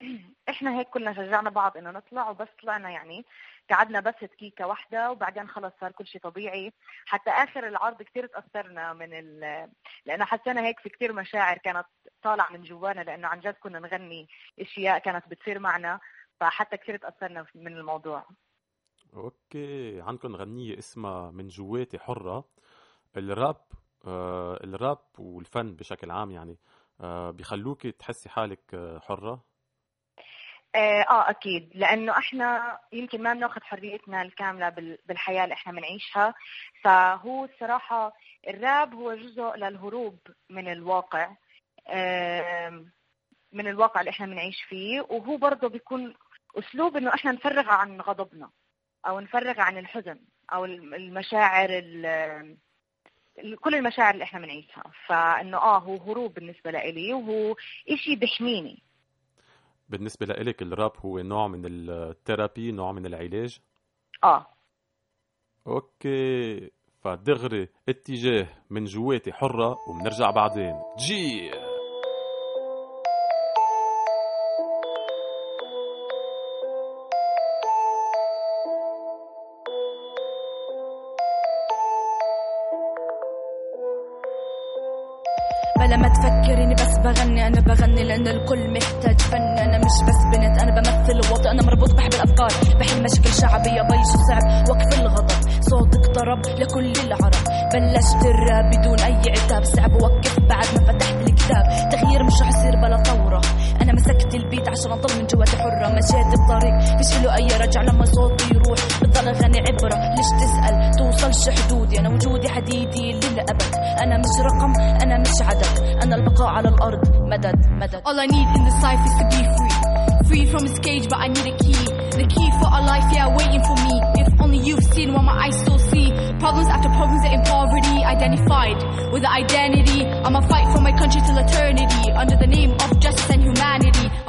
إحنا هيك كلنا شجعنا بعض إنه نطلع وبس طلعنا يعني. قعدنا بس دقيقة واحدة وبعدين خلص صار كل شيء طبيعي. حتى آخر العرض كتير تأثرنا من ال... لأنه حسينا هيك في كتير مشاعر كانت طالعة من جوانا لأنه عن جد كنا نغني أشياء كانت بتصير معنا فحتى كتير تأثرنا من الموضوع. أوكي. عندكم غنية اسمها من جواتي حرة. الراب آه الراب والفن بشكل عام يعني آه بيخلوك تحسي حالك آه، حرة؟ آه آه، أكيد. لأنه إحنا يمكن ما بناخذ حريتنا الكاملة بال- بالحياة اللي إحنا بنعيشها. فهو الصراحة الراب هو جزء للهروب من الواقع آم، من الواقع اللي إحنا بنعيش فيه. وهو برضه بيكون أسلوب إنه إحنا نفرغ عن غضبنا أو نفرغ عن الحزن أو الم- المشاعر ال- ال- كل المشاعر اللي إحنا بنعيشها. فإنه آه هو هروب بالنسبة لإلي وهو إشي بيحميني. بالنسبة لإلك الراب هو نوع من الثيرابي نوع من العلاج؟ آه. OK. فدغري اتجاه من جواتي حرة وبنرجع بعدين. جي. لأن الكل محتاج فن. أنا مش بس بنت أنا بمثل وطني أنا مربوط بحب الأفكار بحل مشاكل شعبيه بيش صعب وقف الغضب. صوتك ضرب لكل العرب. بلشت الراب بدون أي عتاب. صعب أوقف بعد ما فتحت الكتاب. تغيير مش رح مسكت البيت عشان اضل من جواتي حره مشيت بطريق فيش له اي رجع لما صوتي يروح بضل اغني عبره ليش تسال توصلش حدودي أنا وجودي حديدي للابد أنا مش رقم أنا مش عدد أنا البقاء على الأرض مدد مدد All I need in this life is to be free. Free from this cage, but I need a key. The key for a life, yeah, waiting for me. If only you've seen what my eyes still see. Problems after problems, in poverty. Identified with the identity. I'ma fight for my country till eternity. Under the name of justice and humanity.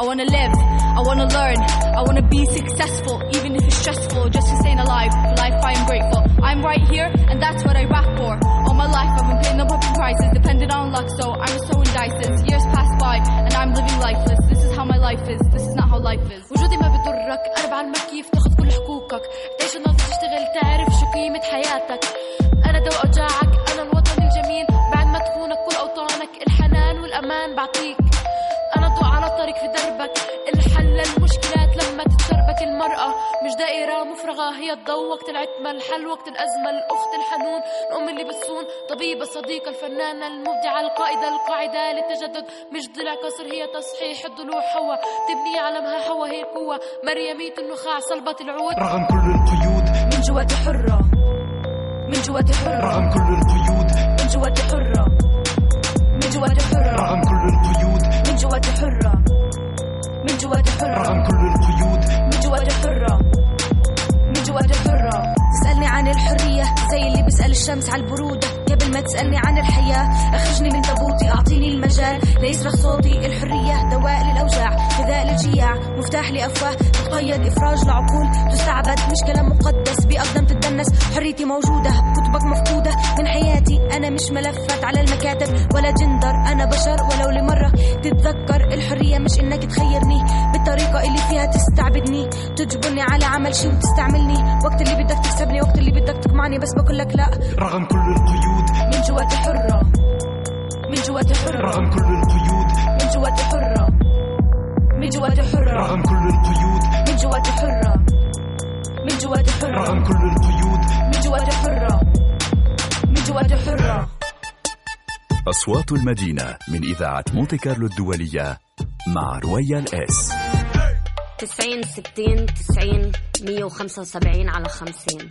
I wanna live, I wanna learn, I wanna be successful, even if it's stressful. Just to staying alive, for life I am grateful. I'm right here, and that's what I rap for. All my life I've been paying the pumping prices, dependent on luck, so I'm just throwing dice. Years pass by, and I'm living lifeless. This is how my life is, this is not how life is. وجودي ما بضرك، أنا بعلمك كيف تاخد كل حقوقك. تعيش الناس تشتغل تعرف شو قيمة حياتك. أنا دواء أوجاعك، أنا الوطن الجميل، بعد ما تخونك كل أوطانك، الحنان والأمان بعطيك. دائرة مفرغة هي الضوء وقت العتمة الحل وقت الأزمة الأخت الحنون. الأم اللي بتصون طبيبة صديقة الفنانة المبدعة القائدة القاعدة للتجدد. مش ضلع كسر هي تصحيح الضلوع. حوا تبني عالمها حوا هي القوة مريمية النخاع صلبة العود. رغم كل القيود. من جواتي حرة. من جواتي حرة. رغم كل القيود. من جواتي حرة. من جواتي حرة. رغم كل القيود. من جواتي حرة. من جواتي حرة. رغم كل القيود. من جواتي حرة. الشمس على البرودة قبل ما تسألني عن الحياة أخرجني من تابوتي أعطيني المجال. ليصرخ صوتي الحرية دواء للأوجاع. غذاء للجياع مفتاح لأفواه. تقيد إفراج لعقول تستعبد مش كلام مقدس. بأقدم تتدنس حريتي موجودة. كتبك مفقودة من حياتي. أنا مش ملفت على المكاتب ولا جندر. أنا بشر ولو لمرة. تتذكر الحرية مش إنك تخيرني. بالطريقة اللي فيها تستعبدني. تجبرني على عمل شي وتستعملني. وقت اللي بدك تكسبني وقت اللي بدك تقمعني. بس بقول لك لا. رغم كل القيود. من جواتي حرة من جواتي حرة رغم كل القيود. من جواتي حرة من جواتي حرة رغم كل القيود. من جواتي حرة من جواتي حرة رغم كل القيود. من جواتي حرة. من جواتي حرة. أصوات المدينة من إذاعة مونتي كارلو الدولية مع رويال إس. 90 60 90 175 على 50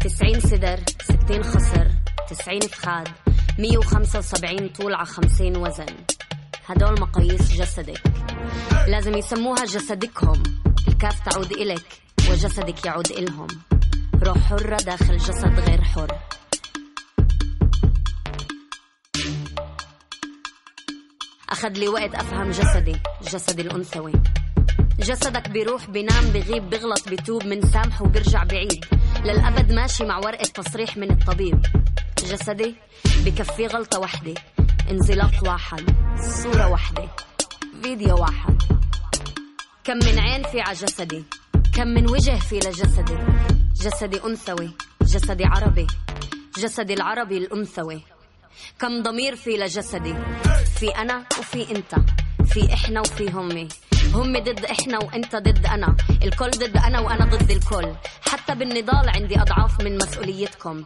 90 صدر 60 خصر 90 فخاد 175 طول على 50 وزن. هدول مقاييس جسدك. لازم يسموها جسدكهم. الكاف تعود إلك وجسدك يعود إلهم. روح حرة داخل جسد غير حر. أخذ لي وقت أفهم جسدي جسدي الأنثوي. جسدك بيروح بينام بغيب بغلط بتوب من سامح وبرجع بعيد. للأبد ماشي مع ورقة تصريح من الطبيب. جسدي بكفي غلطة وحدة. انزلاق واحد صورة واحدة فيديو واحد. كم من عين في على جسدي كم من وجه في لجسدي. جسدي أنثوي جسدي عربي جسدي العربي الأنثوي. كم ضمير في لجسدي؟ في أنا وفي أنت في إحنا وفي همي. هم ضد إحنا وأنت ضد أنا الكل ضد أنا وأنا ضد الكل. حتى بالنضال عندي أضعاف من مسؤوليتكم.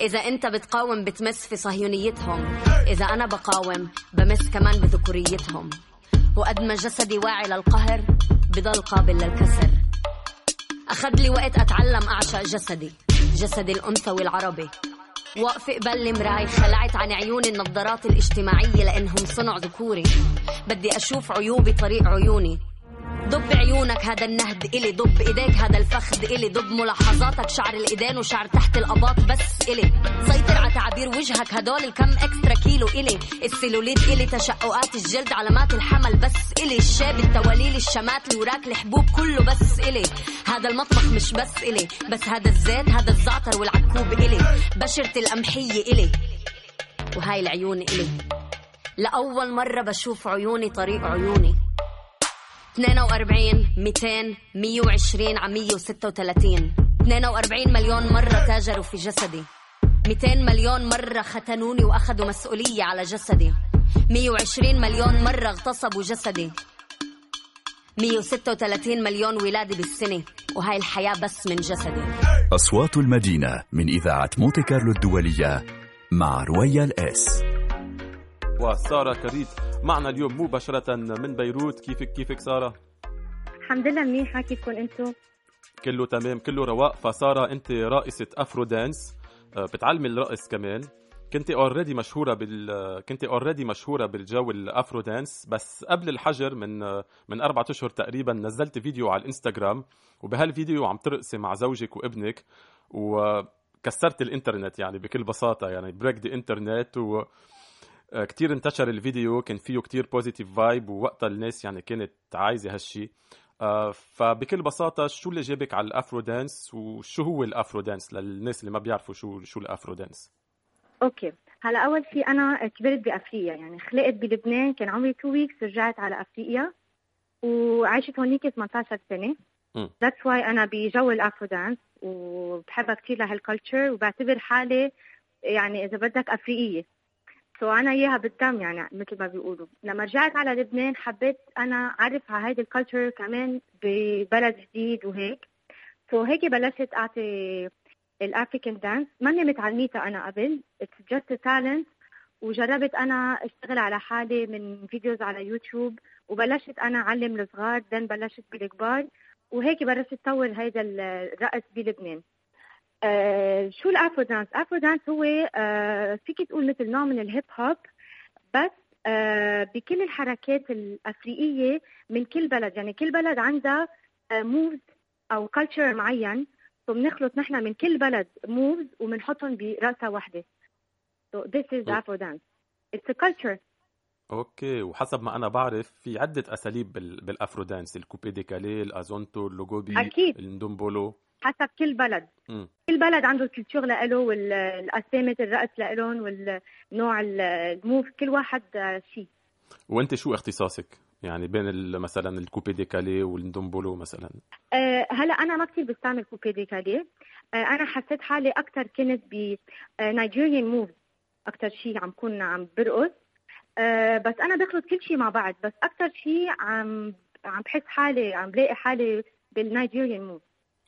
إذا أنت بتقاوم بتمس في صهيونيتهم. إذا أنا بقاوم بمس كمان بذكوريتهم. وقد ما جسدي واعي للقهر بضل قابل للكسر. أخذ لي وقت أتعلم أعشق جسدي جسدي الأنثوي العربي واقفة قبل المراي خلعت عن عيوني النظارات الاجتماعية لأنهم صنع ذكوري. بدي أشوف عيوبي طريق عيوني. ضب عيونك هذا النهد إلي ضب إيديك هذا الفخذ إلي ضب ملاحظاتك شعر الإيدين وشعر تحت الأباط بس إلي. سيطر على تعابير وجهك هدول الكم إكسترا كيلو إلي. السيلوليت إلي تشققات الجلد علامات الحمل بس إلي. الشاب التواليل الشمات الوراك الحبوب كله بس إلي. هذا المطبخ مش بس إلي بس هذا الزيت هذا الزعتر والعكوب إلي. بشرة القمحية إلي. وهاي العيون إلي. لأول مرة بشوف عيوني طريق عيوني. 42 200 120 على 136 42 مليون مرة تاجروا في جسدي. 200 مليون مرة ختنوني وأخذوا مسؤولية على جسدي. 120 مليون مرة اغتصبوا جسدي. 136 مليون ولادة بالسنة وهاي الحياة بس من جسدي. أصوات المدينة من إذاعة مونتي كارلو الدولية مع رويال إس. وسارة كريت. معنا اليوم مباشرة من بيروت. كيفك كيفك سارة؟ الحمد لله منيحة. كيفكم أنتم؟ كله تمام كله رواق. فسارة أنت راقصة Afro dance. آه، بتعلمي الرقص كمان. كنت already مشهورة بال كنت already مشهورة بالجو ال Afro dance. بس قبل الحجر من من أربعة أشهر تقريبا نزلت فيديو على الإنستغرام. وبهالفيديو عم ترقصي مع زوجك وابنك. وكسرت الإنترنت يعني بكل بساطة يعني break the internet و كتير انتشر الفيديو كان فيه كتير positive vibe ووقتها الناس يعني كانت عايزة هالشي. آه، فبكل بساطة شو اللي جابك على ال Afro dance؟ وشو هو ال Afro dance؟ للناس اللي ما بيعرفوا شو شو ال Afro dance. okay. هلا أول شيء أنا كبرت بأفريقيا يعني خلقت بلبنان كان عمري 2 weeks رجعت على أفريقيا وعشت هونيك 18 سنة. that's why أنا بجو ال Afro dance وبحبها كثير لهال culture وبعتبر حالي يعني إذا بدك أفريقية. so أنا إياها بالدم يعني مثل ما بيقولوا. لما رجعت على لبنان حبيت أنا أعرف على هيدي ال culture كمان ببلد جديد وهيك. so هيك بلشت أعطي ال African dance ماني متعلميتها أنا قبل. it's just talent وجربت أنا أشتغل على حالي من videos على يوتيوب وبلشت أنا أعلم الصغار. then بلشت بالكبار. وهيك بلشت طور هيدا الرقص بلبنان. آه شو ال Afro dance؟ Afro dance هو آه فيك تقول مثل نوع من ال hip hop بس آه بكل الحركات الأفريقية من كل بلد. يعني كل بلد عندها آه moves أو culture معين. فبنخلط نحن من كل بلد moves وبنحطهم برقصه واحدة. So this is afro dance it's a culture. okay وحسب ما أنا بعرف في عدة أساليب بالافرو دانس الكوبي ديكالي الأزونتو اللوجوبي أكيد. ال Ndombolo. حسب كل بلد. م. كل بلد عنده ال culture له والاسامي الرقص لهم والنوع ال move كل واحد شيء وأنت شو اختصاصك؟ يعني بين مثلا ال coupé décalé وال Ndombolo مثلا. أه هلأ أنا ما كثير بستعمل coupé décalé أه أنا حسيت حالي أكثر كنت ب Nigerian move أكثر شيء عم كون عم برقص. أه بس أنا بخلط كل شيء مع بعض. بس أكثر شيء عم عم بحس حالي عم بلاقي حالي بال Nigerian move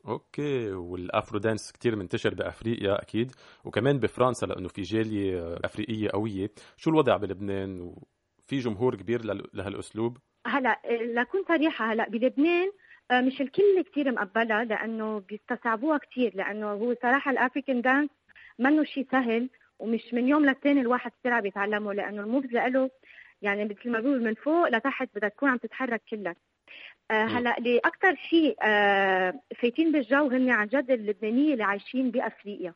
okay وال Afro dance كثير منتشر بأفريقيا أكيد وكمان بفرنسا لأنه في جالية أفريقية قوية. شو الوضع بلبنان؟ وفي جمهور كبير لهالأسلوب؟ هلا لكون صريحة هلا بلبنان مش الكل كثير مقبلها لأنه بيستصعبوها كثير لأنه هو صراحة ال African dance منه شيء سهل ومش من يوم للتاني الواحد بسرعة بيتعلمه لأنه ال moves له يعني مثل ما بيقول من فوق لتحت بدك تكون عم تتحرك كلك آه هلا اللي أكثر شيء آه فايتين بالجو هن عن جد اللبنانية اللي عايشين بأفريقيا.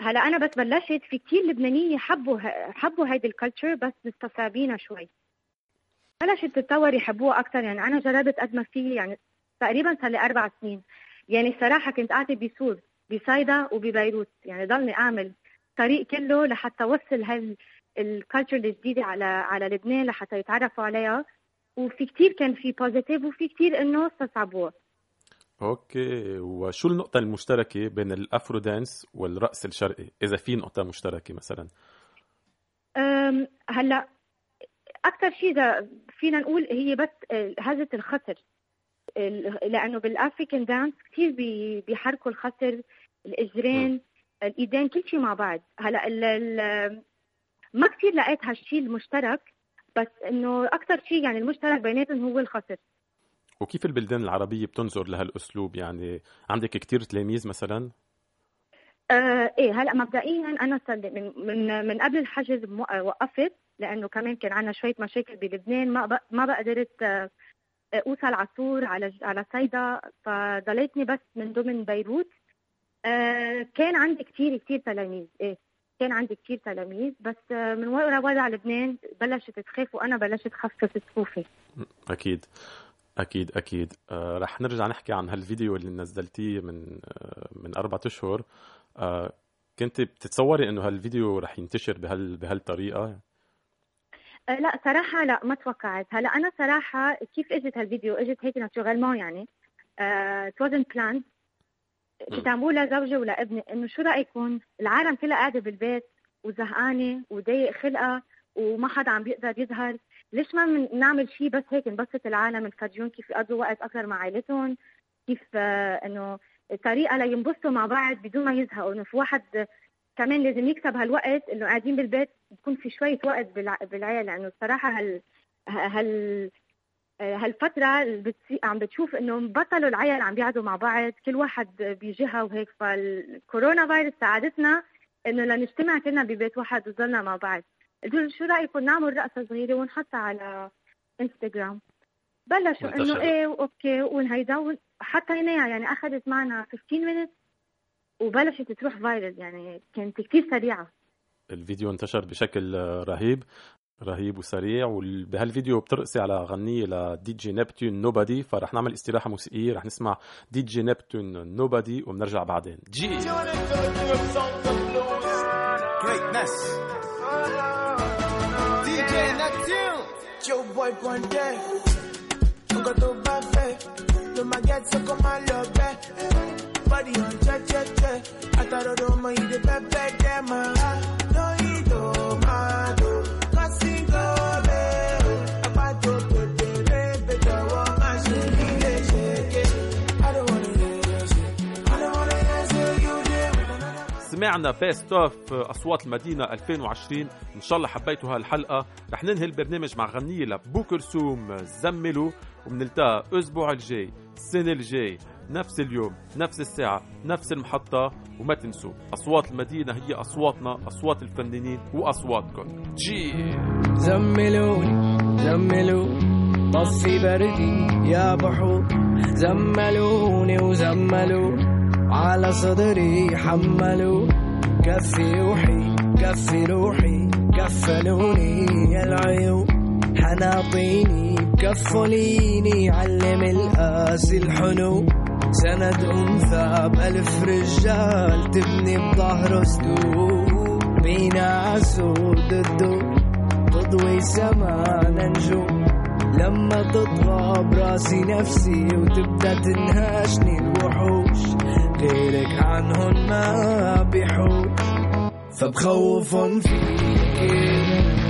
هلا أنا بس بلشت في كثير لبنانيه حبوا حبوا هيدي ال culture بس مستصعبينها شوي. بلشت تتطور يحبوها أكثر يعني أنا جربت قد ما في يعني تقريبا صار لي أربع سنين. يعني الصراحه كنت قاعدة بصور بصيدا وببيروت. يعني ضلني أعمل طريق كله لحتى أوصل هال ال culture الجديدة على على لبنان لحتى يتعرفوا عليها. وفي كتير كان في positive وفي كتير إنه استصعبوه okay وشو النقطة المشتركة بين ال Afro dance والرقص الشرقي؟ إذا في نقطة مشتركة مثلا. هلأ أكثر شيء إذا فينا نقول هي بس آه، هزه الخصر ال- لأنه بال African dance كثير بي- بيحركوا الخصر الإجرين الإيدين كل شيء مع بعض. هلأ ما كثير لقيت هالشيء المشترك. بس إنه أكثر شيء يعني المشترك بيناتهم هو الخصر وكيف البلدان العربية بتنظر لهالأسلوب؟ يعني عندك كتير تلاميذ مثلا؟ آه إيه هلأ مبدئيا أنا من من من قبل الحجز آه، وقفت لأنه كمان كان عندنا شوية مشاكل بلبنان ما ما بقى قدرت آه، أوصل على طول على على صيدا فضليتني بس من ضمن بيروت. آه كان عندي كثير كثير تلاميذ إيه. كان عندي كثير تلاميذ بس من ورا وضع لبنان بلشت تخاف وأنا بلشت خفف صفوفي أكيد أكيد أكيد. آه رح نرجع نحكي عن هالفيديو اللي نزلتيه من آه من أربعة أشهر. آه كنت بتتصوري إنه هالفيديو رح ينتشر بهال بهالطريقة؟ آه، لا صراحة لا ما توقعت. هلا أنا صراحة كيف إجت هالفيديو؟ إجت هيك ناتشورالمون يعني. ات wasn't planned. كنت عم بقول لزوجي ولابني إنه شو رايكم العالم كلها قاعدة بالبيت وزهقانة وضايق خلقها وما حدا عم بيقدر يظهر؟ ليش ما من نعمل شيء بس هيك نبسط العالم نفرجيهم كيف يقضوا وقت أكثر مع عائلتهم؟ كيف آه، إنه طريقة لينبسطوا مع بعض بدون ما يزهقوا؟ إنه في واحد كمان لازم يكسب هالوقت إنه قاعدين بالبيت يكون في شوية وقت بالع- بالعيلة لأنه الصراحة هال هال هالفترة بتصي... عم بتشوف إنه بطلوا العيال عم بيقعدوا مع بعض كل واحد بجهة وهيك. فالكورونا فيروس ساعدتنا إنه لنجتمع كلنا ببيت واحد وضلنا مع بعض. قلت له شو رأيكم؟ نعمل رقصة صغيرة ونحطها على انستغرام بلشوا إنه. إيه و okay وهيدا حطيناها يعني أخذت معنا 15 minutes وبلشت تروح viral يعني كانت كثير سريعة. الفيديو انتشر بشكل رهيب. رهيب وسريع وبهالفيديو بترقصي على غنية ل DJ Neptune Nobody فرح نعمل استراحة موسيقية رح نسمع DJ Neptune Nobody وبنرجع بعدين جي Greatness. DJ Neptune. Joe Boy Ponte. Nunca tu bebé. No me get como lo ve. Body on che che che. Hasta lo domo y de bebé de ma. No y do ma do. سمعنا best of أصوات المدينة 2020 إن شاء الله حبيتوا هالحلقه رح ننهي البرنامج مع غنية لبو كلثوم. زملوني وبنلتقى الأسبوع الجاي السنة الجاي نفس اليوم نفس الساعة نفس المحطة وما تنسوا أصوات المدينة هي أصواتنا أصوات الفنانين وأصواتكم. جي. زملوني زملوني طفي بردي يا بحور. زملوني وزملوني على صدري حملوا. كفي روحي كفي روحي كفلوني يا العيون حناطيني كفليني علم القاسي الحنو. سند أنثى بألف رجال تبني بظهره سدود بينا أسود الدود تضوي سمانا نجوم لما تطغى براسي نفسي وتبدأ تنهاشني الوحوش غيرك عنهن ما بيحوش فبخوف فيك.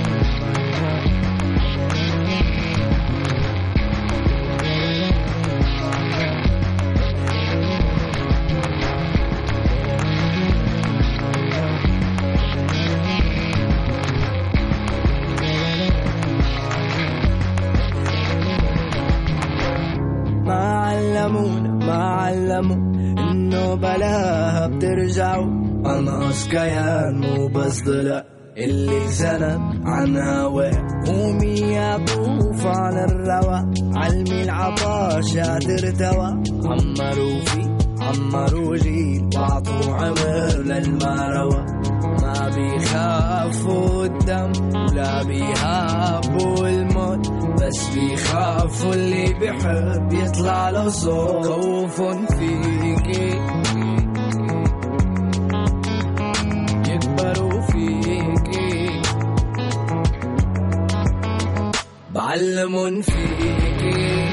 بلاها بترجعوا انقص كيان مو بس ضلع اللي سند عن هواه قومي يا طوف على الروا علمي العطاش قادر توا عمروا في عمروا جيل واعطوا عمر للمروى ما بيخافوا الدم ولا بيهابوا الموت. بس بيخافوا اللي بيحب يطلع له صوت. خوف فيكي علم في ايديك